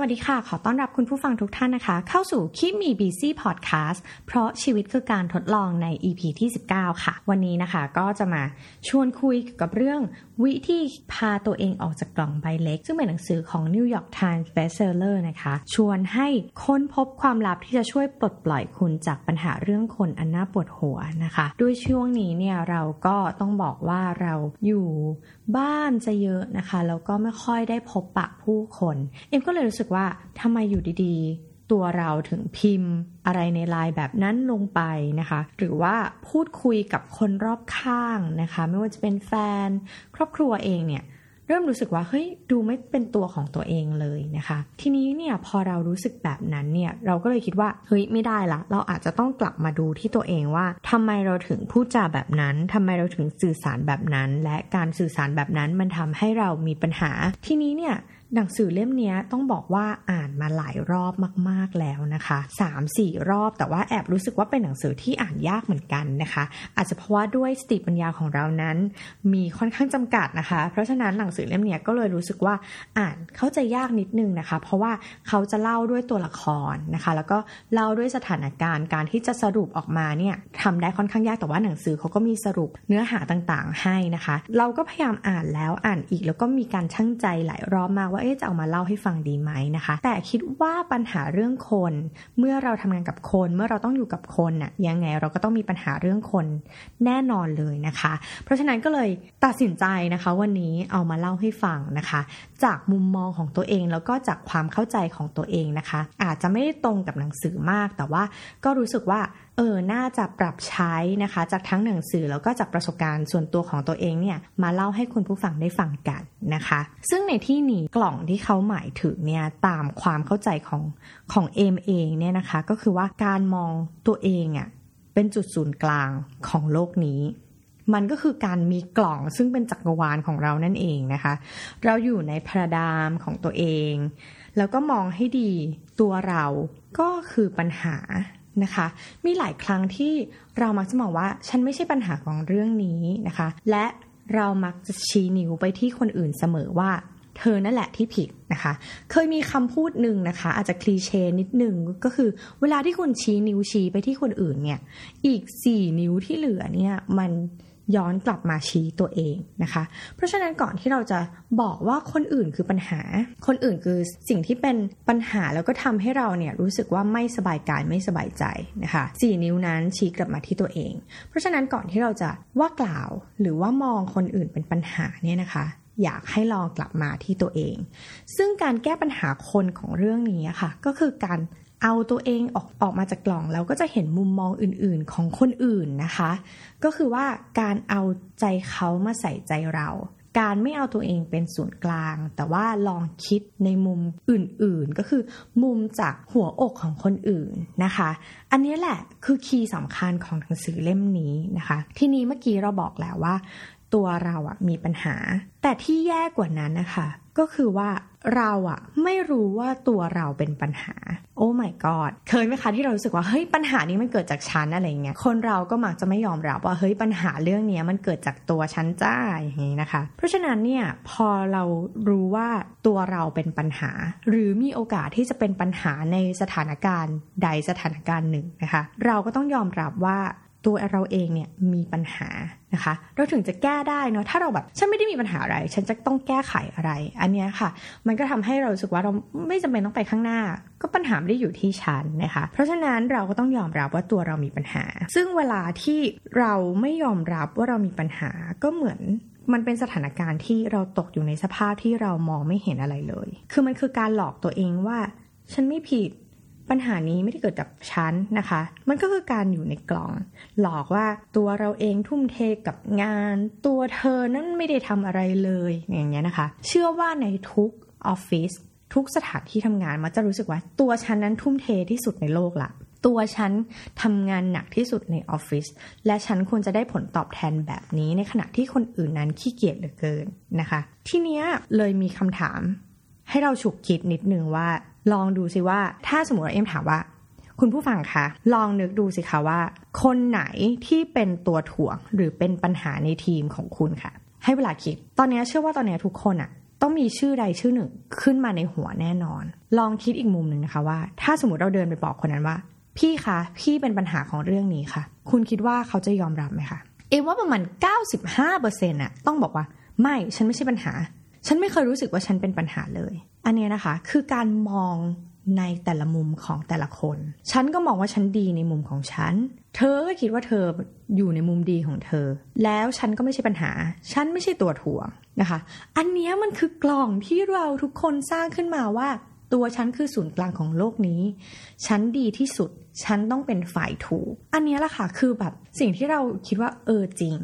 วัสดีค่ะ ขอต้อนรับคุณผู้ฟังทุกท่านนะคะ เข้าสู่คิมีบีซี่พอดแคสต์เพราะชีวิตคือการทดลองใน EP ที่ 19 ค่ะ วันนี้นะคะก็จะมาชวนคุยกับเรื่องวิธีพาตัวเองออกจากกล่องใบเล็ก ซึ่งเป็นหนังสือของ New York Times Bestseller นะคะ ชวนให้ค้นพบความลับที่จะช่วยปลดปล่อยคุณจากปัญหาเรื่องคนอันน่าปวดหัวนะคะ ด้วยช่วงนี้เนี่ยเราก็ต้องบอกว่าเราอยู่ บ้านจะเยอะนะคะแล้วก็ไม่ค่อยได้พบปะผู้คน เอ็มก็เลยรู้สึกว่าทำไมอยู่ดีๆ ตัวเราถึงพิมพ์อะไรในไลน์แบบนั้นลงไปนะคะ หรือว่าพูดคุยกับคนรอบข้างนะคะ ไม่ว่าจะเป็นแฟน ครอบครัวเองเนี่ย เริ่มรู้สึกว่าเฮ้ยดูไม่เป็นตัวของตัวเองเลยนะคะ ทีนี้เนี่ยพอเรารู้สึกแบบนั้นเนี่ยเราก็เลยคิดว่าเฮ้ยไม่ได้ละเราอาจจะต้องกลับมาดูที่ตัวเองว่าทำไมเราถึงพูดจาแบบนั้นทำไมเราถึงสื่อสารแบบนั้น และการสื่อสารแบบนั้นมันทำให้เรามีปัญหา ทีนี้เนี่ย หนังสือเล่มนี้ต้องบอกว่าอ่านมาหลายรอบมาก ๆแล้วนะคะ 3-4 รอบแต่ว่าแอบรู้สึกว่าเป็นหนังสือที่อ่านยากเหมือนกันนะคะ อาจจะเพราะว่าด้วยสติปัญญาของเรานั้น มีค่อนข้างจำกัดนะคะ เพราะฉะนั้นหนังสือเล่มนี้ก็เลยรู้สึกว่าอ่านเข้าใจยากนิดนึงนะคะ เพราะว่าเขาจะเล่าด้วยตัวละครนะคะ แล้วก็เล่าด้วยสถานการณ์การที่จะสรุปออกมาเนี่ยทำได้ค่อนข้างยากแต่ว่าหนังสือเขาก็มีสรุปเนื้อหาต่างๆ ให้นะคะ เราก็พยายามอ่านแล้วอ่านอีกแล้วก็มีการชั่งใจหลายรอบมากว่าว่าจะเอามาเล่าให้ฟังดีไหมนะคะ แต่คิดว่าปัญหาเรื่องคน เมื่อเราทำงานกับคน เมื่อเราต้องอยู่กับคนน่ะยังไงเราก็ต้องมีปัญหาเรื่องคนแน่นอนเลยนะคะ เพราะฉะนั้นก็เลยตัดสินใจนะคะ วันนี้เอามาเล่าให้ฟังนะคะ จากมุมมองของตัวเองแล้วก็จากความเข้าใจของตัวเองนะคะ อาจจะไม่ได้ตรงกับหนังสือมาก แต่ว่าก็รู้สึกว่า เออ น่าจะปรับใช้นะคะ จากทั้งหนังสือแล้วก็จากประสบการณ์ส่วนตัวของตัวเองเนี่ยมาเล่าให้คุณผู้ฟังได้ฟังกันนะคะ ซึ่งในที่นี้กล่องที่เขาหมายถึงเนี่ยตามความเข้าใจของของเอมเองเนี่ยนะคะ ก็คือว่าการมองตัวเองอะ่ะเป็นจุดศูนย์กลางของโลกนี้ มันก็คือการมีกล่องซึ่งเป็นจักรวาลของเรานั่นเองนะคะ เราอยู่ในพระดามของตัวเอง แล้วก็มองให้ดีตัวเราก็คือปัญหา นะคะ มีหลายครั้งที่เรามักจะมองว่าฉันไม่ใช่ปัญหาของเรื่องนี้นะคะ และเรามักจะชี้นิ้วไปที่คนอื่นเสมอว่าเธอนั่นแหละที่ผิดนะคะ เคยมีคำพูดหนึ่งนะคะ อาจจะคลีเช่นิดหนึ่งก็คือ เวลาที่คุณชี้นิ้วชี้ไปที่คนอื่นเนี่ย อีกสี่นิ้วที่เหลือเนี่ยมัน ย้อนกลับมาชี้ตัวเองนะคะ เพราะฉะนั้นก่อนที่เราจะบอกว่าคนอื่นคือปัญหา คนอื่นคือสิ่งที่เป็นปัญหาแล้วก็ทำให้เราเนี่ยรู้สึกว่าไม่สบายกายไม่สบายใจนะคะสี่นิ้วนั้นชี้กลับมาที่ตัวเอง เพราะฉะนั้นก่อนที่เราจะว่ากล่าวหรือว่ามองคนอื่นเป็นปัญหาเนี่ยนะคะอยากให้ลองกลับมาที่ตัวเอง ซึ่งการแก้ปัญหาคนของเรื่องนี้ค่ะ ก็คือการ เอาตัวเองออกออกมาจากกล่องแล้วก็จะเห็นมุมมองอื่นๆของคนอื่นนะคะ ก็คือว่าการเอาใจเขามาใส่ใจเรา การไม่เอาตัวเองเป็นศูนย์กลาง แต่ว่าลองคิดในมุมอื่นๆ ก็คือมุมจากหัวอกของคนอื่นนะคะ อันนี้แหละคือคีย์สำคัญของหนังสือเล่มนี้นะคะ ที่นี้เมื่อกี้เราบอกแล้วว่า ตัวเราอะมีปัญหา แต่ที่แย่กว่านั้นนะคะ ก็คือว่าเราอะไม่รู้ว่าตัวเราเป็นปัญหา โอ้ my god เคยไหมคะที่เรารู้สึกว่าเฮ้ยปัญหานี้มันเกิดจากฉันอะไรเงี้ยคนเราก็มักจะไม่ยอมรับว่าเฮ้ยปัญหาเรื่องนี้มันเกิดจากตัวฉันจ้าอย่างนี้นะคะ เพราะฉะนั้นเนี่ยพอเรารู้ว่าตัวเราเป็นปัญหา หรือมีโอกาสที่จะเป็นปัญหาในสถานการณ์ใดสถานการณ์หนึ่งนะคะ เราก็ต้องยอมรับว่า ตัวเราเองเนี่ยมีปัญหานะคะ เราถึงจะแก้ได้เนาะถ้าเราแบบฉันไม่ได้มีปัญหาอะไร ฉันจะต้องแก้ไขอะไร อันนี้ค่ะ มันก็ทำให้เราสึกว่าเราไม่จำเป็นต้องไปข้างหน้า ก็ปัญหาไม่ได้อยู่ที่ฉันนะคะ เพราะฉะนั้นเราก็ต้องยอมรับว่าตัวเรามีปัญหา ซึ่งเวลาที่เราไม่ยอมรับว่าเรามีปัญหาก็เหมือนมันเป็นสถานการณ์ที่เราตกอยู่ในสภาพที่เรามองไม่เห็นอะไรเลย คือมันคือการหลอกตัวเองว่า ฉันไม่ผิด ปัญหานี้ไม่ได้เกิดจากชั้นนะคะ มันก็คือการอยู่ในกล่อง หลอกว่าตัวเราเองทุ่มเทกับงาน ตัวเธอนั้นไม่ได้ทำอะไรเลยอย่างเงี้ยนะคะ เชื่อว่าในทุกออฟฟิศทุกสถานที่ทำงานมันจะรู้สึกว่า ตัวฉันนั้นทุ่มเทที่สุดในโลกละตัวฉันทำงานหนักที่สุดในออฟฟิศและฉันควรจะได้ผลตอบแทนแบบนี้ในขณะที่คนอื่นนั้นขี้เกียจเหลือเกินนะคะ ทีเนี้ยเลยมีคำถาม ให้เราฉุกคิดนิดนึงว่า ลองดูสิว่า ถ้าสมมติว่าเอ็มถามว่า คุณผู้ฟังคะ ลองนึกดูสิคะว่า คนไหนที่เป็นตัวถ่วงหรือเป็นปัญหาในทีมของคุณค่ะ ให้เวลาคิด ตอนนี้เชื่อว่าตอนนี้ทุกคนอะต้องมีชื่อใดชื่อหนึ่งขึ้นมาในหัวแน่นอน ลองคิดอีกมุมหนึ่งนะคะว่า ถ้าสมมติเราเดินไปบอกคนนั้นว่า พี่คะ พี่เป็นปัญหาของเรื่องนี้ค่ะ คุณคิดว่าเขาจะยอมรับไหมคะ เอ็มว่าประมาณ 95%น่ะต้องบอกว่า ไม่ ฉันไม่ใช่ปัญหา ฉันไม่เคยรู้สึกว่าฉันเป็นปัญหาเลย อันนี้นะคะ คือการมองในแต่ละมุมของแต่ละคน ฉันก็มองว่าฉันดีในมุมของฉัน เธอก็คิดว่าเธออยู่ในมุมดีของเธอ แล้วฉันก็ไม่ใช่ปัญหา ฉันไม่ใช่ตัวถ่วงนะคะ อันนี้มันคือกล่องที่เราทุกคนสร้างขึ้นมาว่า ตัวฉันคือศูนย์กลางของโลกนี้ ฉันดีที่สุด ฉันต้องเป็นฝ่ายถูก อันนี้แหละค่ะ คือแบบสิ่งที่เราคิดว่าเออจริง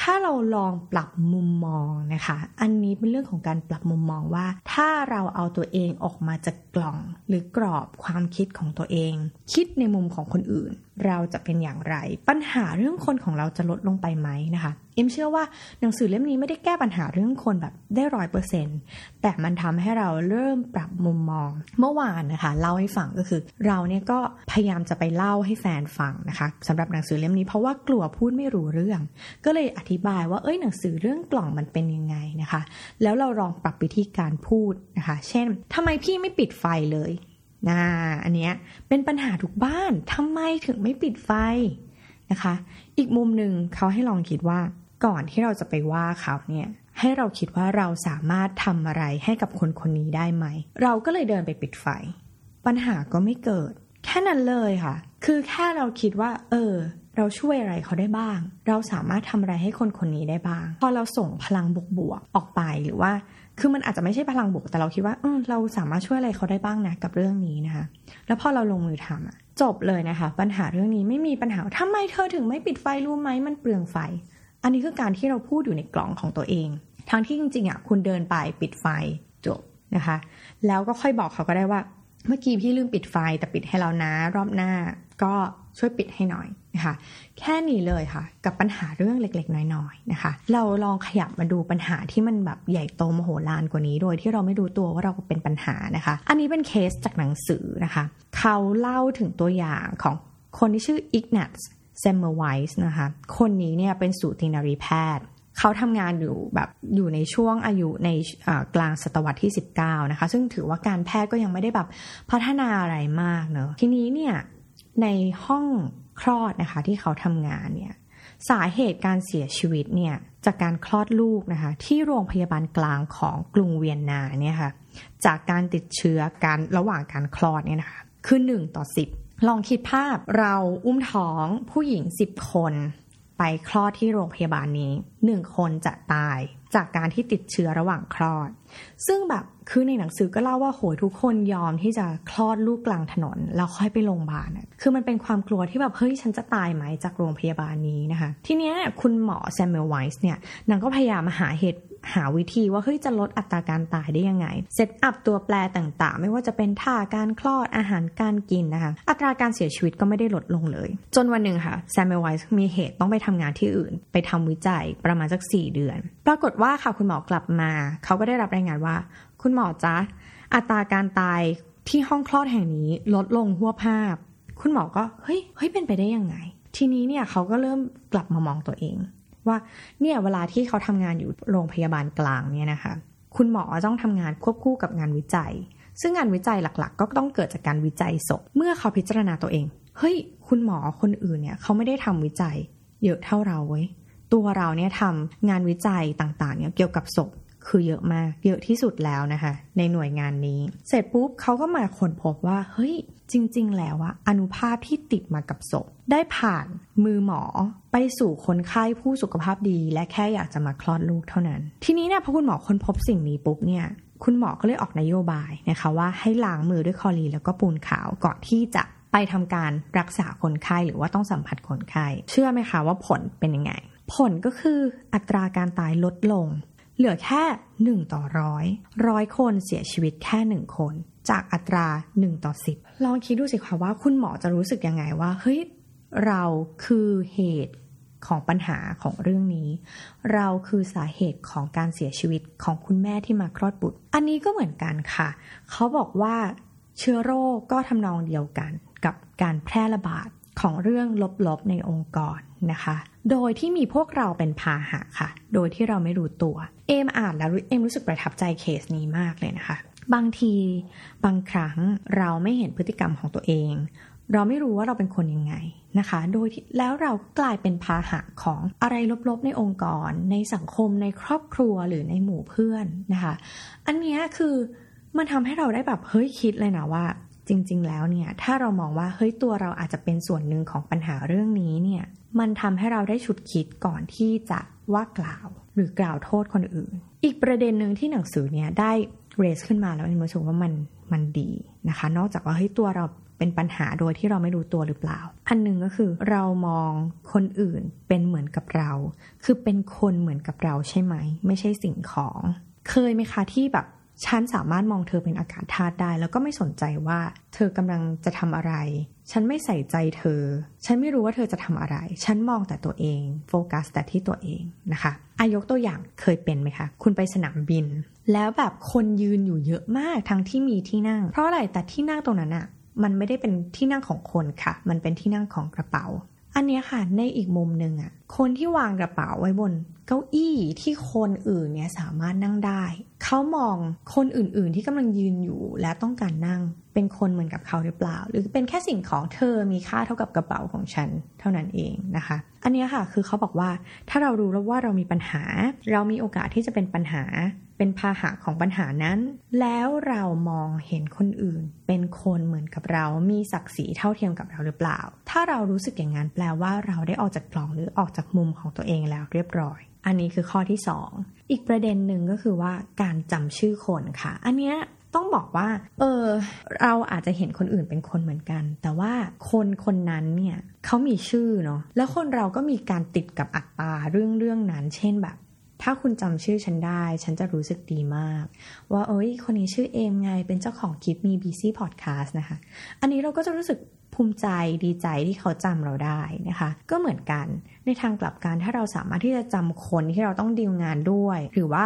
ถ้าเราลองปรับมุมมองนะคะ อันนี้เป็นเรื่องของการปรับมุมมองว่า ถ้าเราเอาตัวเองออกมาจากกล่อง หรือกรอบความคิดของตัวเอง คิดในมุมของคนอื่น เราจะเป็นอย่างไร ปัญหาเรื่องคนของเราจะลดลงไปไหมนะคะ อ็มเชื่อว่าหนังสือเล่มนี้ไม่ได้แก้ปัญหาเรื่องคนแบบได้ร้อยเปอร์เซ็นต์แต่มันทำให้เราเริ่มปรับมุมมอง เมื่อวานนะคะเล่าให้ฟังก็คือ เราเนี่ยก็พยายามจะไปเล่าให้แฟนฟังนะคะสำหรับหนังสือเล่มนี้เพราะว่ากลัวพูดไม่รู้เรื่อง ก็เลยอธิบายว่าเอ้ยหนังสือเรื่องกล่องมันเป็นยังไงนะคะ แล้วเราลองปรับวิธีการพูดนะคะ เช่นทำไมพี่ไม่ปิดไฟเลยนะอันเนี้ยเป็นปัญหาทุกบ้านทำไมถึงไม่ปิดไฟนะคะ อีกมุมหนึ่งเขาให้ลองคิดว่า ก่อนที่เราจะไปว่าเขาเนี่ยให้เราคิดว่าเราสามารถทำอะไรให้กับคนคนนี้ได้ไหม เราก็เลยเดินไปปิดไฟ ปัญหาก็ไม่เกิด แค่นั้นเลยค่ะ คือแค่เราคิดว่า เออ เราช่วยอะไรเขาได้บ้าง เราสามารถทำอะไรให้คนคนนี้ได้บ้าง พอเราส่งพลังบวกๆออกไปหรือว่า คือมันอาจจะไม่ใช่พลังบวกแต่เราคิดว่าเออเราสามารถช่วยอะไรเขาได้บ้างนะกับเรื่องนี้นะคะ แล้วพอเราลงมือทำอะจบเลยนะคะ ปัญหาเรื่องนี้ไม่มีปัญหาทำไมเธอถึงไม่ปิดไฟรู้ไหมมันเปลืองไฟ อันนี้คือการที่เราพูดอยู่ในกล่องของตัวเอง ทั้งที่จริงๆอะคุณเดินไปปิดไฟจบนะคะ แล้วก็ค่อยบอกเขาก็ได้ว่า เมื่อกี้พี่ลืมปิดไฟแต่ปิดให้เรานะรอบหน้าก็ช่วยปิดให้หน่อยนะคะแค่นี้เลยค่ะ กับปัญหาเรื่องเล็กๆ น้อยๆนะคะ เราลองขยับมาดูปัญหาที่มันแบบใหญ่โตมโหฬารกว่านี้ โดยที่เราไม่รู้ตัวว่าเราเป็นปัญหานะคะ อันนี้เป็นเคสจากหนังสือนะคะ เขาเล่าถึงตัวอย่างของคนที่ชื่ออิกนัต เซมเมอร์ไวส์นะคะ คนนี้เนี่ยเป็นสูตินรีแพทย์ เขาทำงานอยู่แบบอยู่ในช่วงอายุในกลางศตวรรษที่ 19 นะคะ ซึ่งถือว่าการแพทย์ก็ยังไม่ได้แบบพัฒนาอะไรมากเนอะทีนี้เนี่ยในห้องคลอดนะคะที่เขาทำงานเนี่ยสาเหตุการเสียชีวิตเนี่ยจากการคลอดลูกนะคะที่โรงพยาบาลกลางของกรุงเวียนนาเนี่ยค่ะจากการติดเชื้อการระหว่างการคลอดเนี่ยนะคะคือ1ต่อ10 ลองคิดภาพเราอุ้มท้องผู้หญิง 10 คน ไปคลอดที่โรงพยาบาลนี้ 1 คนจะตาย จากการที่ติดเชื้อระหว่างคลอด ซึ่งแบบคือในหนังสือก็เล่าว่าโหยทุกคนยอมที่จะคลอดลูกกลางถนน แล้วค่อยไปโรงพยาบาลคือมันเป็นความกลัวที่แบบเฮ้ยฉันจะตายไหมจากโรงพยาบาลนี้นะคะ ทีเนี้ยคุณหมอเซมเมลไวส์เนี่ยนางก็พยายามมาหาเหตุหาวิธีว่าเฮ้ยจะลดอัตราการตายได้ยังไง set up ตัวแปรต่างๆ ไม่ว่าจะเป็นท่าการคลอดอาหารการกินนะคะ อัตราการเสียชีวิตก็ไม่ได้ลดลงเลย จนวันหนึ่งค่ะเซมเมลไวส์มีเหตุต้องไปทำงานที่อื่น ไปทำวิจัยประมาณสัก 4 เดือน ปรากฏว่าค่ะคุณหมอกลับมา เขาก็ได้รับรายงานว่า คุณหมอจ๊ะอัตราการตายที่ห้องคลอดแห่งนี้ลดลงฮวบฮาบ คุณหมอก็เฮ้ยเฮ้ยเป็นไปได้ยังไง ทีนี้เนี่ยเขาก็เริ่มกลับมามองตัวเอง ว่าเนี่ยเวลาที่เขาทำงานอยู่โรงพยาบาลกลางเนี่ยนะคะ คุณหมอต้องทำงานควบคู่กับงานวิจัย ซึ่งงานวิจัยหลักๆ ก็ต้องเกิดจากการวิจัยศพเมื่อเขาพิจารณาตัวเองเฮ้ยคุณหมอคนอื่นเนี่ยเขาไม่ได้ทำวิจัยเยอะเท่าเราเว้ย ตัวเราเนี่ยทำงานวิจัยต่างๆเนี่ยเกี่ยวกับศพคือเยอะมาก เยอะที่สุดแล้วนะคะ ในหน่วยงานนี้ เสร็จปุ๊บเขาก็มาค้นพบว่า เฮ้ย จริง ๆ แล้วอะอนุภาพที่ติดมากับศพ ได้ผ่านมือหมอไปสู่คนไข้ผู้สุขภาพดี และแค่อยากจะมาคลอดลูกเท่านั้น ทีนี้เนี่ยพอคุณหมอค้นพบสิ่งนี้ปุ๊บเนี่ยคุณหมอก็เลยออกนโยบายนะคะว่าให้ล้างมือด้วยคลอรีนแล้วก็ปูนขาวก่อนที่จะไปทำการรักษาคนไข้หรือว่าต้องสัมผัสคนไข้เชื่อไหมคะว่าผลเป็นยังไง ผลก็คืออัตราการตายลดลง เหลือแค่ 1 ต่อร้อยร้อยคนเสียชีวิตแค่ 1 คน จากอัตรา 1 ต่อ 10 ลองคิดดูสิคะว่าคุณหมอจะรู้สึกยังไงว่าเฮ้ยเราคือเหตุของปัญหาของเรื่องนี้ เราคือสาเหตุของการเสียชีวิตของคุณแม่ที่มาคลอดบุตร อันนี้ก็เหมือนกันค่ะ เขาบอกว่าเชื้อโรคก็ทำนองเดียวกันกับการแพร่ระบาดของเรื่องลบๆในองค์กรนะคะ โดยที่มีพวกเราเป็นพาหะค่ะ โดยที่เราไม่รู้ตัว เอมอ่านแล้วเอมรู้สึกประทับใจเคสนี้มากเลยนะคะ บางทีบางครั้งเราไม่เห็นพฤติกรรมของตัวเอง เราไม่รู้ว่าเราเป็นคนยังไงนะคะ โดยแล้วเรากลายเป็นพาหะของอะไรลบๆในองค์กร ในสังคมในครอบครัวหรือในหมู่เพื่อนนะคะ อันนี้คือมันทำให้เราได้แบบเฮ้ยคิดเลยนะว่า จริง ๆ แล้วเนี่ยถ้าเรามองว่าเฮ้ยตัวเราอาจจะเป็นส่วนหนึ่งของปัญหาเรื่องนี้เนี่ยมันทำให้เราได้ฉุดคิดก่อนที่จะว่ากล่าว หรือกล่าวโทษคนอื่น อีกประเด็นหนึ่งที่หนังสือเนี่ยได้เรสขึ้นมาแล้วเอ็นรู้สึกว่ามันมันดีนะคะ นอกจากว่าเฮ้ยตัวเราเป็นปัญหาโดยที่เราไม่รู้ตัวหรือเปล่า อันหนึ่งก็คือเรามองคนอื่นเป็นเหมือนกับเรา คือเป็นคนเหมือนกับเราใช่ไหม ไม่ใช่สิ่งของ เคยไหมคะที่แบบ ฉันสามารถมองเธอเป็นอากาศธาตุได้ แล้วก็ไม่สนใจว่า เธอกำลังจะทำอะไร ฉันไม่ใส่ใจเธอ ฉันไม่รู้ว่าเธอจะทำอะไร ฉันมองแต่ตัวเองโฟกัสแต่ที่ตัวเองนะคะอายกตัวอย่างเคยเป็นไหมคะ คุณไปสนามบิน แล้วแบบคนยืนอยู่เยอะมากทั้งที่มีที่นั่ง เพราะอะไรแต่ที่นั่งตรงนั้นอะมันไม่ได้เป็นที่นั่งของคนค่ะ มันเป็นที่นั่งของกระเป๋า อันนี้ค่ะในอีกมุมหนึ่งอะคนที่วางกระเป๋าไว้บน เก้าอี้ที่คนอื่นเนี่ยสามารถนั่งได้ เขามองคนอื่นๆที่กำลังยืนอยู่และต้องการนั่ง เป็นคนเหมือนกับเขาหรือเปล่า หรือเป็นแค่สิ่งของเธอมีค่าเท่ากับกระเป๋าของฉันเท่านั้นเองนะคะ อันนี้ค่ะคือเขาบอกว่าถ้าเรารู้แล้วว่าเรามีปัญหา เรามีโอกาสที่จะเป็นปัญหา เป็นพาหะของปัญหานั้น แล้วเรามองเห็นคนอื่น เป็นคนเหมือนกับเรา มีศักดิ์ศรีเท่าเทียมกับเราหรือเปล่า ถ้าเรารู้สึกอย่างนั้นแปลว่าเราได้ออกจากกล่องหรือออกจากมุมของตัวเองแล้วเรียบร้อย อันนี้คือข้อที่ 2 อีกประเด็นหนึ่งก็คือว่าการจำชื่อคนค่ะ อันเนี้ยต้องบอกว่า เออ เราอาจจะเห็นคนอื่นเป็นคนเหมือนกัน แต่ว่าคนคนนั้นเนี่ยเขามีชื่อเนาะ แล้วคนเราก็มีการติดกับอัตตาเรื่องเรื่องนั้น เช่นแบบ ถ้าคุณจำชื่อฉันได้ ฉันจะรู้สึกดีมาก ว่าเอ้ย คนนี้ชื่อเอมไง เป็นเจ้าของคลิปมี BC Podcast นะคะ อันนี้เราก็จะรู้สึกภูมิใจดีใจที่เขาจำเราได้นะคะ ก็เหมือนกัน ในทางกลับกันถ้าเราสามารถที่จะจำคนที่เราต้องดีลงานด้วย หรือว่า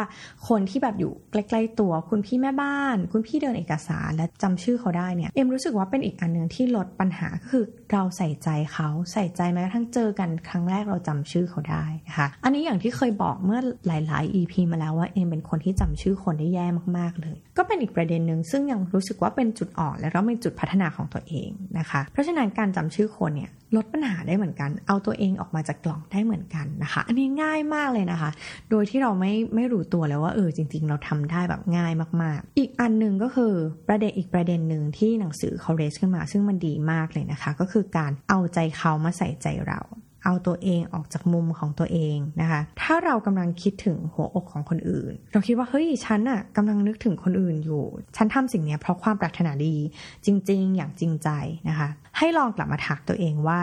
คนที่แบบอยู่ใกล้ๆตัวคุณพี่แม่บ้าน คุณพี่เดินเอกสารและจำชื่อเขาได้เนี่ยเอ็มรู้สึกว่าเป็นอีกอันหนึ่งที่ลดปัญหาคือเราใส่ใจเขาใส่ใจแม้กระทั่งเจอกันครั้งแรกเราจำชื่อเขาได้นะคะอันนี้อย่างที่เคยบอกเมื่อหลาย ๆ EP มาแล้วว่าเอ็มเป็นคนที่จำชื่อคนได้แย่มากๆเลย ก็เป็นอีกประเด็นหนึ่งซึ่งยังรู้สึกว่าเป็นจุดอ่อนและก็เป็นจุดพัฒนาของตัวเองนะคะ เพราะฉะนั้นการจำชื่อคนเนี่ยลดปัญหาได้เหมือนกันเอาตัวเองออกมาจากกล่องได้เหมือนกันนะคะ อันนี้ง่ายมากเลยนะคะ โดยที่เราไม่ไม่รู้ตัวแล้วว่าเออจริง ๆ เราทำได้แบบง่ายมาก ๆ อีกอันหนึ่งก็คือประเด็นอีกประเด็นหนึ่งที่หนังสือเขาเรสขึ้นมา ซึ่งมันดีมากเลยนะคะ ก็คือการเอาใจเขามาใส่ใจเราเอาตัวเองออกจากมุมของตัวเองนะคะ ถ้าเรากำลังคิดถึงหัวอกของคนอื่น เราคิดว่าเฮ้ยฉันอะกำลังนึกถึงคนอื่นอยู่ ฉันทำสิ่งนี้เพราะความปรารถนาดีจริง ๆ อย่างจริงใจนะคะ ให้ลองกลับมาถักตัวเองว่า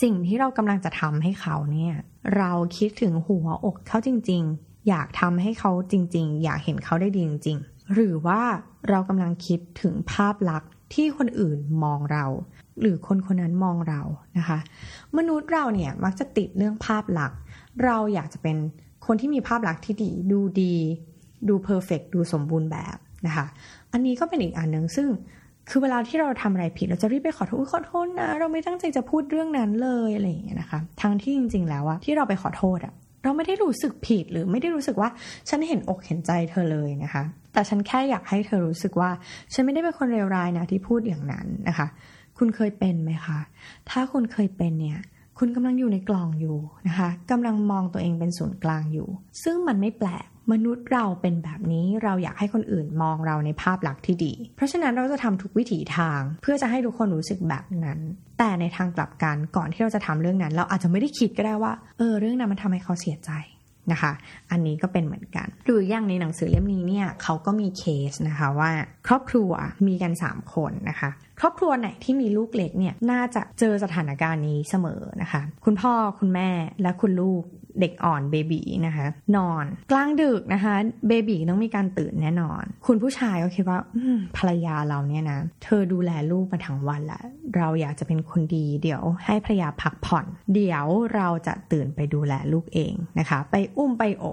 สิ่งที่เรากำลังจะทำให้เขาเนี่ย เราคิดถึงหัวอกเขาจริง ๆ อยากทำให้เขาจริง ๆ อยากเห็นเขาได้ดีจริง ๆ หรือว่าเรากำลังคิดถึงภาพลักษณ์ที่คนอื่นมองเรา หรือคนคนนั้นมองเรานะคะ มนุษย์เราเนี่ยมักจะติดเรื่องภาพลักษณ์ เราอยากจะเป็นคนที่มีภาพลักษณ์ที่ดี ดูดี ดูเพอร์เฟกดูสมบูรณ์แบบนะคะ อันนี้ก็เป็นอีกอันหนึ่งซึ่ง คือเวลาที่เราทำอะไรผิดเราจะรีบไปขอโทษขอโทษนะ เราไม่ตั้งใจจะพูดเรื่องนั้นเลยอะไรอย่างเงี้ยนะคะ ทั้งที่จริง ๆ แล้วอะที่เราไปขอโทษอะเราไม่ได้รู้สึกผิดหรือไม่ได้รู้สึกว่าฉันเห็นอกเห็นใจเธอเลยนะคะ แต่ฉันแค่อยากให้เธอรู้สึกว่า ฉันไม่ได้เป็นคนเลวร้ายนะที่พูดอย่างนั้นนะคะ คุณเคยเป็นไหมคะ ถ้าคุณเคยเป็นเนี่ย คุณกำลังอยู่ในกล่องอยู่นะคะกำลังมองตัวเองเป็นศูนย์กลางอยู่ ซึ่งมันไม่แปลก มนุษย์เราเป็นแบบนี้เราอยากให้คนอื่นมองเราในภาพลักษณ์ที่ดี เพราะฉะนั้นเราจะทำทุกวิถีทาง เพื่อจะให้ทุกคนรู้สึกแบบนั้น แต่ในทางกลับกันก่อนที่เราจะทำเรื่องนั้น เราอาจจะไม่ได้คิดก็ได้ว่าเออเรื่องนั้นมันทำให้เขาเสียใจนะคะ อันนี้ก็เป็นเหมือนกันหรืออย่างในหนังสือเล่มนี้เนี่ยเขาก็มีเคสนะคะว่า ครอบครัวมีกัน 3 คนนะคะ ครอบครัวไหนที่มีลูกเล็กเนี่ยน่าจะเจอสถานการณ์นี้เสมอนะคะ คุณพ่อคุณแม่และคุณลูก เด็กอ่อนเบบีนะคะ นอน กลางดึกนะคะเบบีต้องมีการตื่นแน่นอน คุณผู้ชายก็คิดว่าภรรยาเราเนี่ยนะ เธอดูแลลูกมาทั้งวันล้วเราอยากจะเป็นคนดี เดี๋ยวให้ภรรยาพักผ่อน เดี๋ยวเราจะตื่นไปดูแลลูกเองนะคะ ไปอุ้มไปโอ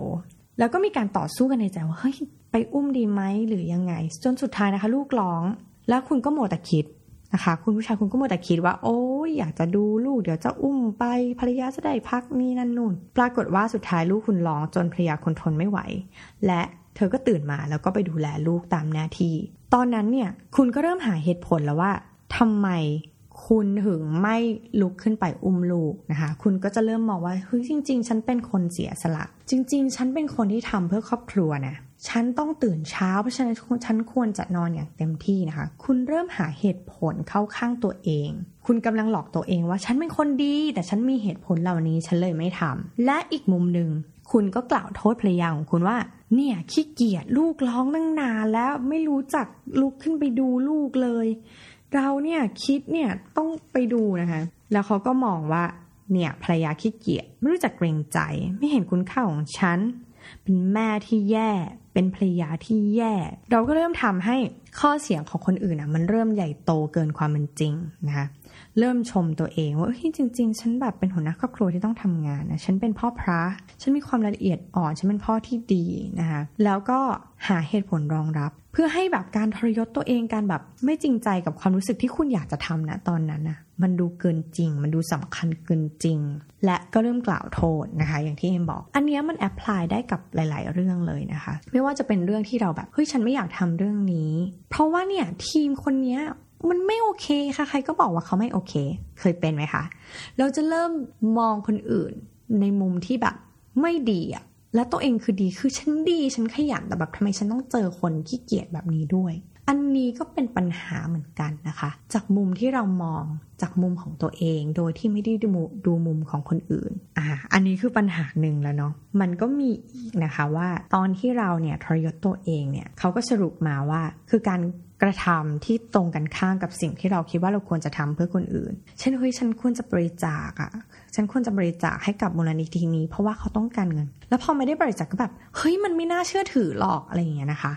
แล้วก็มีการต่อสู้กันในใจว่าเฮ้ยไปอุ้มดีไหมหรือยังไง จนสุดท้ายนะคะ ลูกร้อง แล้วคุณก็โมแต่คิด นะคะ คุณผู้ชายคุณก็มัวแต่คิดว่า โอ้ยอยากจะดูลูก เดี๋ยวจะอุ้มไปภรรยาจะได้พักนี่นั่นนู่น ปรากฏว่าสุดท้ายลูกคุณร้องจนภรรยาคนทนไม่ไหว และเธอก็ตื่นมาแล้วก็ไปดูแลลูกตามหน้าที่ ตอนนั้นเนี่ยคุณก็เริ่มหาเหตุผลแล้วว่าทำไมคุณถึงไม่ลุกขึ้นไปอุ้มลูกนะคะ คุณก็จะเริ่มมองว่าเฮ้ยจริง ๆ ฉันเป็นคนเสียสละ จริง ๆ ฉันเป็นคนที่ทำเพื่อครอบครัวนะ ฉันต้องตื่นเช้า เพราะฉะนั้นฉันควรจะนอนอย่างเต็มที่นะคะ คุณเริ่มหาเหตุผลเข้าข้างตัวเอง คุณกำลังหลอกตัวเองว่าฉันเป็นคนดี แต่ฉันมีเหตุผลเหล่านี้ฉันเลยไม่ทำและอีกมุมหนึ่งคุณก็กล่าวโทษภรรยาของคุณว่า เนี่ยขี้เกียจลูกร้องตั้งนานแล้วไม่รู้จักลุกขึ้นไปดูลูกเลย เราเนี่ยคิดเนี่ยต้องไปดูนะคะ แล้วเขาก็มองว่าเนี่ยภรรยาขี้เกียจไม่รู้จักเกรงใจ ไม่เห็นคุณค่าของฉันเป็นแม่ที่แย่ เป็นภรรยาที่แย่ เราก็เริ่มทำให้ ข้อเสียงของคนอื่นอะมันเริ่มใหญ่โตเกินความเป็นจริงนะคะเริ่มชมตัวเองว่าเฮ้ยจริง ๆ ฉันแบบเป็นหัวหน้าครอบครัวที่ต้องทำงานนะฉันเป็นพ่อพระ ฉันมีความละเอียดอ่อนฉันเป็นพ่อที่ดีนะคะแล้วก็หาเหตุผลรองรับ เพื่อให้แบบการทรยศตัวเองการแบบไม่จริงใจกับความรู้สึกที่คุณอยากจะทำนะตอนนั้นนะมันดูเกินจริง มันดูสำคัญเกินจริง และก็เริ่มกล่าวโทษนะคะ อย่างที่เอ็มบอก อันนี้มันแอพพลายได้กับหลาย ๆ เรื่องเลยนะคะ ไม่ว่าจะเป็นเรื่องที่เราแบบเฮ้ยฉันไม่อยากทำเรื่องนี้เพราะว่าเนี่ยทีมคนนี้มันไม่โอเคค่ะ ใครก็บอกว่าเขาไม่โอเค เคยเป็นไหมคะ เราจะเริ่มมองคนอื่นในมุมที่แบบไม่ดีอะแล้วตัวเองคือดีคือฉันดีฉันขยันแต่แบบทำไมฉันต้องเจอคนขี้เกียจแบบนี้ด้วย อันนี้ก็เป็นปัญหาเหมือนกันนะคะ จากมุมที่เรามองจากมุมของตัวเอง โดยที่ไม่ได้ดูดูมุมของคนอื่น อ่า อันนี้คือปัญหาหนึ่งแล้วเนาะ มันก็มีอีกนะคะว่าตอนที่เราเนี่ยทรยศตัวเองเนี่ยเขาก็สรุปมาว่าคือการ กระทำที่ตรงกันข้ามกับสิ่งที่เราคิดว่าเราควรจะทำเพื่อคนอื่น เช่นเฮ้ยฉันควรจะบริจาคอะฉันควรจะบริจาคให้กับมูลนิธินี้ เพราะว่าเขาต้องการเงิน แล้วพอไม่ได้บริจาคก็แบบเฮ้ยมันไม่น่าเชื่อถือหรอกอะไรอย่างเงี้ยนะคะ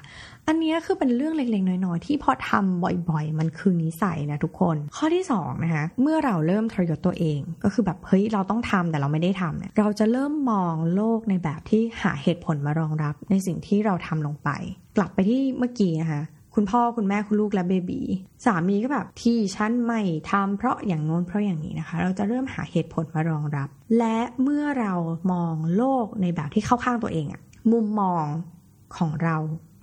อันนี้คือเป็นเรื่องเล็กๆน้อยๆที่พอทำบ่อยๆ มันคือนิสัยนะทุกคน ข้อที่2นะคะเมื่อเราเริ่มทรยศตัวเองก็คือแบบเฮ้ยเราต้องทำแต่เราไม่ได้ทำเนี่ยเราจะเริ่มมองโลกในแบบที่หาเหตุผลมารองรับในสิ่งที่เราทำลงไป กลับไปที่เมื่อกี้นะคะ คุณพ่อคุณแม่คุณลูกและเบบีสามีก็แบบที่ฉันไม่ทำเพราะอย่างโน้นเพราะอย่างนี้นะคะ เราจะเริ่มหาเหตุผลมารองรับ และเมื่อเรามองโลกในแบบที่เข้าข้างตัวเองอะมุมมองของเรา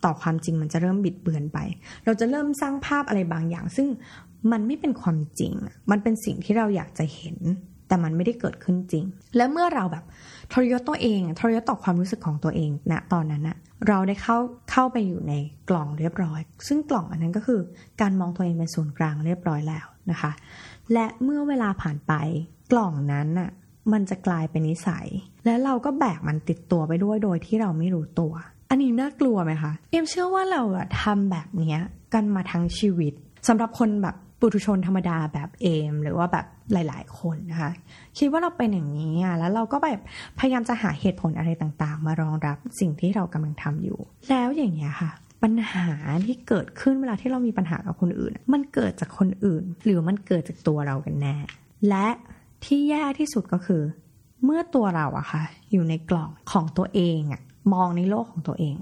ต่อความจริงมันจะเริ่มบิดเบือนไป เราจะเริ่มสร้างภาพอะไรบางอย่าง ซึ่งมันไม่เป็นความจริง มันเป็นสิ่งที่เราอยากจะเห็น แต่มันไม่ได้เกิดขึ้นจริง และเมื่อเราแบบทรยศตัวเองทรยศต่อความรู้สึกของตัวเองณนะตอนนั้นอะ เราได้เข้าเข้าไปอยู่ในกล่องเรียบร้อย ซึ่งกล่องอันนั้นก็คือการมองตัวเองเป็นศูนย์กลางเรียบร้อยแล้วนะคะ และเมื่อเวลาผ่านไปกล่องนั้นน่ะมันจะกลายเป็นนิสัย และเราก็แบกมันติดตัวไปด้วยโดยที่เราไม่รู้ตัว อันนี้น่ากลัวไหมคะ เอ็มเชื่อว่าเราอะทำแบบนี้กันมาทั้งชีวิตสำหรับคนแบบ ปุถุชนธรรมดาแบบเอม หรือว่าแบบหลาย ๆ คนนะคะคิดว่าเราเป็นอย่างนี้อะแล้วเราก็แบบพยายามจะหาเหตุผลอะไรต่างๆ มารองรับสิ่งที่เรากำลังทำอยู่ แล้วอย่างเงี้ยค่ะ ปัญหาที่เกิดขึ้นเวลาที่เรามีปัญหากับคนอื่น มันเกิดจากคนอื่น หรือมันเกิดจากตัวเรากันแน่และที่แย่ที่สุดก็คือ เมื่อตัวเราอะค่ะ อยู่ในกล่องของตัวเองอะมองในโลกของตัวเอง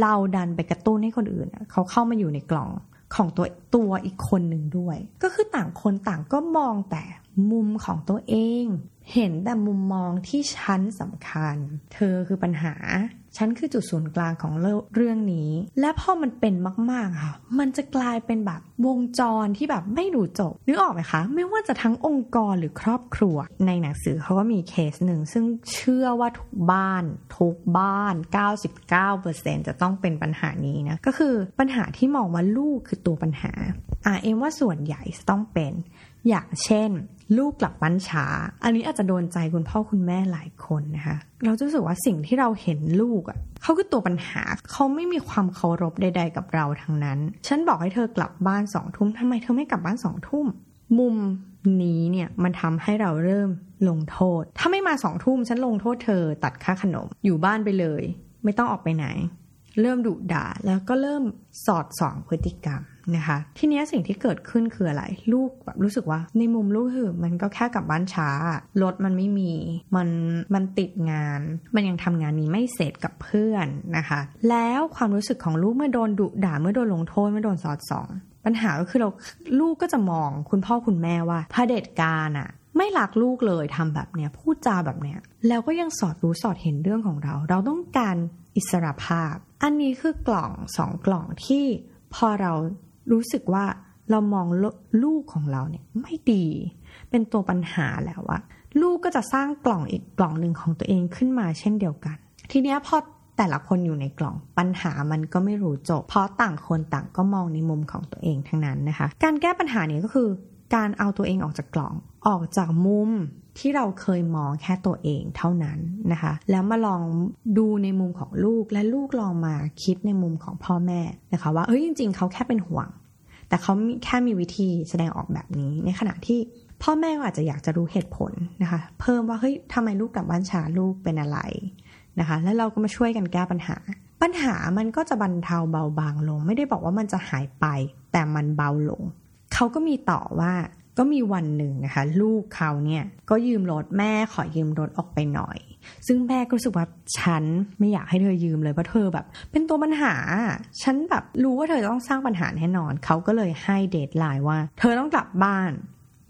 เราดันไปกระตุ้นให้คนอื่นเขาเข้ามาอยู่ในกล่อง ของตัวตัวอีกคนหนึ่งด้วย ก็คือต่างคนต่างก็มองแต่มุมของตัวเอง เห็นแต่มุมมองที่ฉันสำคัญ เธอคือปัญหา ฉันคือจุดศูนย์กลางของเรื่องนี้ และพอมันเป็นมากๆค่ะ มันจะกลายเป็นแบบวงจรที่แบบไม่ดูจบ นึกออกไหมคะ ไม่ว่าจะทั้งองค์กรหรือครอบครัว ในหนังสือเขาก็มีเคสหนึ่ง ซึ่งเชื่อว่าทุกบ้าน ทุกบ้าน 99%จะต้องเป็นปัญหานี้นะ ก็คือปัญหาที่มองว่าลูกคือตัวปัญหา อ่าเอ็มว่าส่วนใหญ่จะต้องเป็น อย่างเช่น ลูกกลับบ้านช้า อันนี้อาจจะโดนใจคุณพ่อคุณแม่หลายคนนะคะเราจะรู้สึกว่าสิ่งที่เราเห็นลูกอะเขาคือตัวปัญหาเขาไม่มีความเคารพใด ๆ กับเราทั้งนั้น ฉันบอกให้เธอกลับบ้านสองทุ่มทำไมเธอไม่กลับบ้านสองทุ่มมุมนี้เนี่ยมันทำให้เราเริ่มลงโทษ ถ้าไม่มาสองทุ่มฉันลงโทษเธอ ตัดค่าขนม อยู่บ้านไปเลย ไม่ต้องออกไปไหน เริ่มดุด่าแล้วก็เริ่มสอดส่องพฤติกรรม นะคะทีนี้สิ่งที่เกิดขึ้นคืออะไร ลูกแบบรู้สึกว่า ในมุมลูกคือมันก็แค่กลับบ้านช้ารถมันไม่มีมันมันติดงาน มันยังทำงานนี้ไม่เสร็จกับเพื่อนนะคะ แล้วความรู้สึกของลูกเมื่อโดนดุด่าเมื่อโดนลงโทษเมื่อโดนสอดส่องปัญหาก็คือเราลูกก็จะมองคุณพ่อคุณแม่ว่าเผด็จการอะไม่รักลูกเลยทำแบบเนี้ยพูดจาแบบเนี้ยแล้วก็ยังสอดรู้สอดเห็นเรื่องของเรา เราต้องการอิสระภาพ อันนี้คือกล่องสองกล่องที่พอเรา รู้สึกว่าเรามองลูกของเราเนี่ยไม่ดี เป็นตัวปัญหาแล้วอะลูกก็จะสร้างกล่องอีกกล่องหนึ่งของตัวเองขึ้นมาเช่นเดียวกัน ทีเนี้ยพอแต่ละคนอยู่ในกล่องปัญหามันก็ไม่รู้จบ เพราะต่างคนต่างก็มองในมุมของตัวเองทั้งนั้นนะคะ การแก้ปัญหานี้ก็คือ การเอาตัวเองออกจากกล่องออกจากมุม ที่เราเคยมองแค่ตัวเองเท่านั้นนะคะ แล้วมาลองดูในมุมของลูกและลูกลองมาคิดในมุมของพ่อแม่นะคะ ว่าเอ้ยจริง ๆ เขาแค่เป็นห่วง แต่เขาแค่มีวิธีแสดงออกแบบนี้ในขณะที่พ่อแม่ก็อาจจะอยากจะรู้เหตุผลนะคะ เพิ่มว่าเฮ้ยทำไมลูกกลับบ้านช้าลูกเป็นอะไรนะคะ แล้วเราก็มาช่วยกันแก้ปัญหา ปัญหามันก็จะบรรเทาเบาบางลง ไม่ได้บอกว่ามันจะหายไป แต่มันเบาลง เขาก็มีต่อว่า ก็มีวันหนึ่งนะคะลูกเขาเนี่ยก็ยืมรถแม่ขอยืมรถออกไปหน่อย ซึ่งแม่ก็รู้สึกว่าฉันไม่อยากให้เธอยืมเลยเพราะเธอแบบ เป็นตัวปัญหา ฉันแบบรู้ว่าเธอต้องสร้างปัญหาแน่นอน เขาก็เลยให้เดทไลน์ว่า เธอต้องกลับบ้าน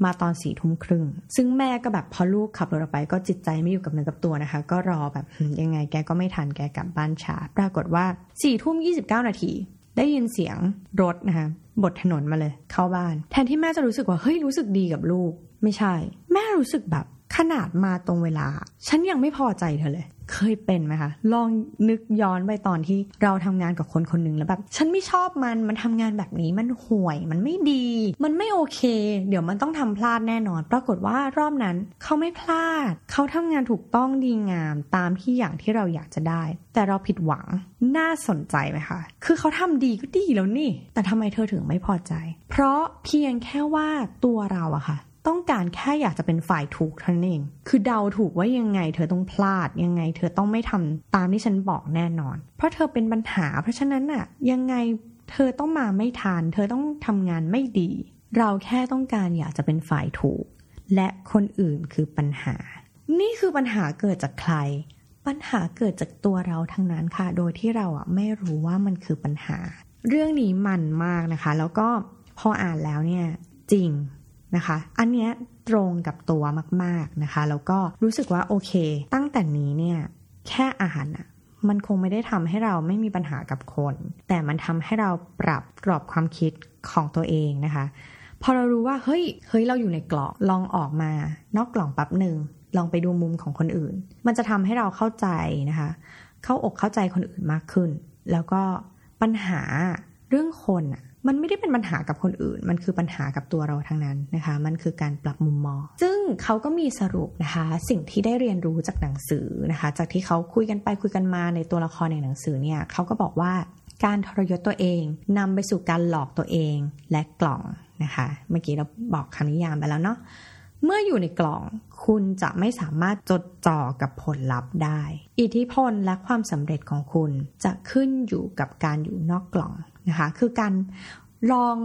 มาตอนสี่ทุ่มครึ่ง ซึ่งแม่ก็แบบพอลูกขับรถออกไปก็จิตใจไม่อยู่กับเนื้อกับตัวนะคะ ก็รอแบบยังไงแกก็ไม่ทันแกกลับบ้านช้า ปรากฏว่าสี่ทุ่มยี่สิบเก้านาที ได้ยินเสียงรถนะคะบทถนนมาเลย เข้าบ้าน แทนที่แม่จะรู้สึกว่าเฮ้ยรู้สึกดีกับลูก ไม่ใช่ แม่รู้สึกแบบ ขนาดมาตรงเวลา ฉันยังไม่พอใจเธอเลย เคยเป็นไหมคะ ลองนึกย้อนไปตอนที่เราทำงานกับคนคนหนึ่งแล้วแบบ ฉันไม่ชอบมัน มันทำงานแบบนี้ มันห่วย มันไม่ดี มันไม่โอเค เดี๋ยวมันต้องทำพลาดแน่นอน ปรากฏว่ารอบนั้นเขาไม่พลาด เขาทำงานถูกต้องดีงาม ตามที่อย่างที่เราอยากจะได้ แต่เราผิดหวัง น่าสนใจไหมคะ คือเขาทำดีก็ดีแล้วนี่ แต่ทำไมเธอถึงไม่พอใจ เพราะเพียงแค่ว่าตัวเราอะค่ะ ต้องการแค่อยากจะเป็นฝ่ายถูกเท่านั้นเอง คือเดาถูกว่ายังไง เธอต้องพลาดยังไง เธอต้องไม่ทำตามที่ฉันบอกแน่นอน เพราะเธอเป็นปัญหา เพราะฉะนั้นน่ะยังไงเธอต้องมาไม่ทันเธอต้องทำงานไม่ดี เราแค่ต้องการอยากจะเป็นฝ่ายถูก และคนอื่นคือปัญหา นี่คือปัญหาเกิดจากใคร ปัญหาเกิดจากตัวเราทั้งนั้นค่ะ โดยที่เราอะไม่รู้ว่ามันคือปัญหา เรื่องนี้มันมากนะคะ แล้วก็พออ่านแล้วเนี่ยจริง นะคะ อันเนี้ยตรงกับตัวมากๆนะคะ แล้วก็รู้สึกว่าโอเค ตั้งแต่นี้เนี่ยแค่อาหารอะมันคงไม่ได้ทำให้เราไม่มีปัญหากับคน แต่มันทำให้เราปรับกรอบความคิดของตัวเองนะคะ พอเรารู้ว่าเฮ้ยเฮ้ยเราอยู่ในกล่องลองออกมา นอกกล่องแป๊บหนึ่งลองไปดูมุมของคนอื่น มันจะทำให้เราเข้าใจนะคะ เข้าอกเข้าใจคนอื่นมากขึ้น แล้วก็ปัญหาเรื่องคนอะ มันไม่ได้เป็นปัญหากับคนอื่น มันคือปัญหากับตัวเราทั้งนั้นนะคะ มันคือการปรับมุมมอง ซึ่งเขาก็มีสรุปนะคะ สิ่งที่ได้เรียนรู้จากหนังสือนะคะ จากที่เขาคุยกันไปคุยกันมาในตัวละครในหนังสือเนี่ยเขาก็บอกว่าการทรยศตัวเองนำไปสู่การหลอกตัวเองและกล่องนะคะ เมื่อกี้เราบอกคำนิยามไปแล้วเนาะเมื่ออยู่ในกล่องคุณจะไม่สามารถจดจ่อกับผลลัพธ์ได้ อิทธิพลและความสำเร็จของคุณจะขึ้นอยู่กับการอยู่นอกกล่อง นะคะคือการลอง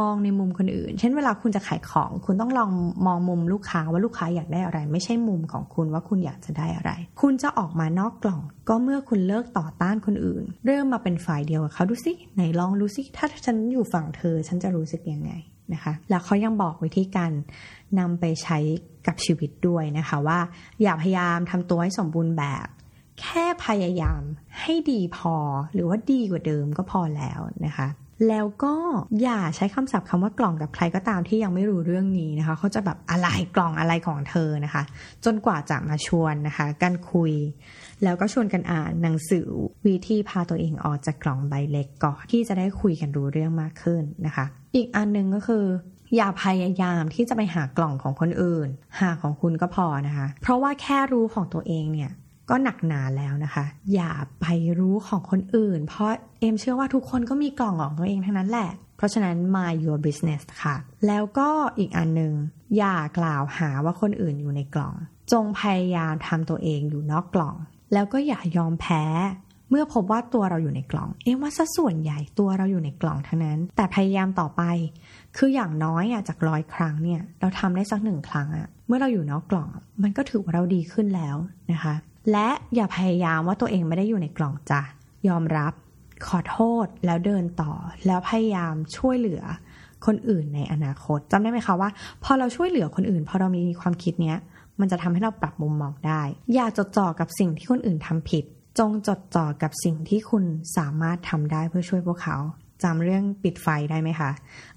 มองในมุมคนอื่น เช่นเวลาคุณจะขายของ คุณต้องลองมองมุมลูกค้าว่าลูกค้าอยากได้อะไร ไม่ใช่มุมของคุณว่าคุณอยากจะได้อะไร คุณจะออกมานอกกล่อง ก็เมื่อคุณเลิกต่อต้านคนอื่น เริ่มมาเป็นฝ่ายเดียวกับเขาดูสิไหนลองดูสิถ้าฉันอยู่ฝั่งเธอ ฉันจะรู้สึกยังไงนะคะ แล้วเขายังบอกวิธีการนำไปใช้กับชีวิตด้วยนะคะว่า อย่าพยายามทำตัวให้สมบูรณ์แบบ แค่พยายามให้ดีพอหรือว่าดีกว่าเดิมก็พอแล้วนะคะ แล้วก็อย่าใช้คำศัพท์คำว่ากล่องกับใครก็ตามที่ยังไม่รู้เรื่องนี้นะคะ เขาจะแบบอะไรกล่องอะไรของเธอนะคะ จนกว่าจะมาชวนนะคะ กันคุย แล้วก็ชวนกันอ่านหนังสือวิธีพาตัวเองออกจากกล่องใบเล็กก่อนที่จะได้คุยกันรู้เรื่องมากขึ้นนะคะ อีกอันนึงก็คืออย่าพยายามที่จะไปหากล่องของคนอื่น หาของคุณก็พอนะคะ เพราะว่าแค่รู้ของตัวเองเนี่ย ก็หนักหนาแล้วนะคะ อย่าไปรู้ของคนอื่น เพราะเอมเชื่อว่าทุกคนก็มีกล่องของตัวเองทั้งนั้นแหละ เพราะฉะนั้น mind your business ค่ะ แล้วก็อีกอันหนึ่งอย่ากล่าวหาว่าคนอื่นอยู่ในกล่อง จงพยายามทำตัวเองอยู่นอกกล่อง แล้วก็อย่ายอมแพ้ เมื่อพบว่าตัวเราอยู่ในกล่อง เอ็มว่าซะส่วนใหญ่ตัวเราอยู่ในกล่องทั้งนั้น แต่พยายามต่อไป คืออย่างน้อยอะจากร้อยครั้งเนี่ย เราทำได้สักหนึ่งครั้งอะเมื่อเราอยู่นอกกล่อง มันก็ถือว่าเราดีขึ้นแล้วนะคะ และอย่าพยายามว่าตัวเองไม่ได้อยู่ในกล่องจ้ะยอมรับ ขอโทษแล้วเดินต่อ แล้วพยายามช่วยเหลือคนอื่นในอนาคตจำได้ไหมคะว่า พอเราช่วยเหลือคนอื่น พอเรามีความคิดเนี้ยมันจะทำให้เราปรับมุมมองได้ อย่าจดจ่อกับสิ่งที่คนอื่นทำผิด จงจดจ่อกับสิ่งที่คุณสามารถทำได้เพื่อช่วยพวกเขาจำเรื่องปิดไฟได้ไหมคะ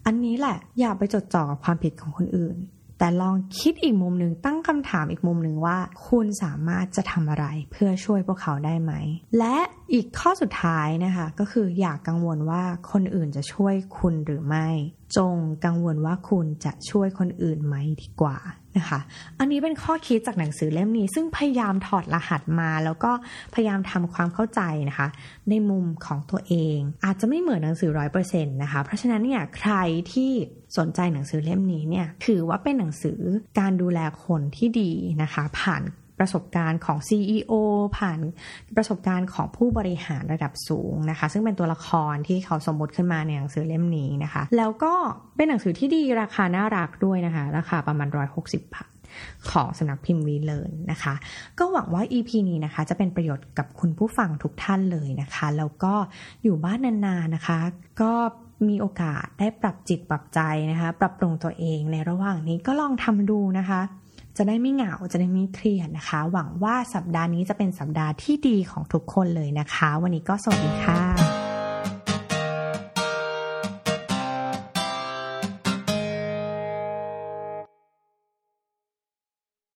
อันนี้แหละอย่าไปจดจ่อกับความผิดของคนอื่น แต่ลองคิดอีกมุมหนึ่งตั้งคำถามอีกมุมหนึ่งว่า คุณสามารถจะทำอะไรเพื่อช่วยพวกเขาได้ไหม และอีกข้อสุดท้ายนะคะ ก็คืออย่ากกังวลว่าคนอื่นจะช่วยคุณหรือไม่ จงกังวลว่าคุณจะช่วยคนอื่นไหมดีกว่านะคะ อันนี้เป็นข้อคิดจากหนังสือเล่มนี้ ซึ่งพยายามถอดรหัสมาแล้วก็พยายามทำความเข้าใจนะคะ ในมุมของตัวเอง อาจจะไม่เหมือนหนังสือร้อยเปอร์เซ็นต์นะคะ เพราะฉะนั้นเนี่ยใครที่สนใจหนังสือเล่มนี้เนี่ยถือว่าเป็นหนังสือการดูแลคนที่ดีนะคะ ผ่าน ประสบการณ์ของ CEO ผ่านประสบการณ์ของผู้บริหารระดับสูงนะคะ ซึ่งเป็นตัวละครที่เขาสมมติขึ้นมาในหนังสือเล่มนี้นะคะ แล้วก็เป็นหนังสือที่ดีราคาน่ารักด้วยนะคะ ราคาประมาณ 160 บาทของสำนักพิมพ์วีเลนนะคะ ก็หวังว่า EP นี้นะคะ จะเป็นประโยชน์กับคุณผู้ฟังทุกท่านเลยนะคะ แล้วก็อยู่บ้านนานๆนะคะ ก็มีโอกาสได้ปรับจิตปรับใจนะคะ ปรับปรุงตัวเองในระหว่างนี้ก็ลองทำดูนะคะ จะได้ไม่เหงาจะได้ไม่เครียดนะคะ หวังว่าสัปดาห์นี้จะเป็นสัปดาห์ที่ดีของทุกคนเลยนะคะ วันนี้ก็สวัสดีค่ะ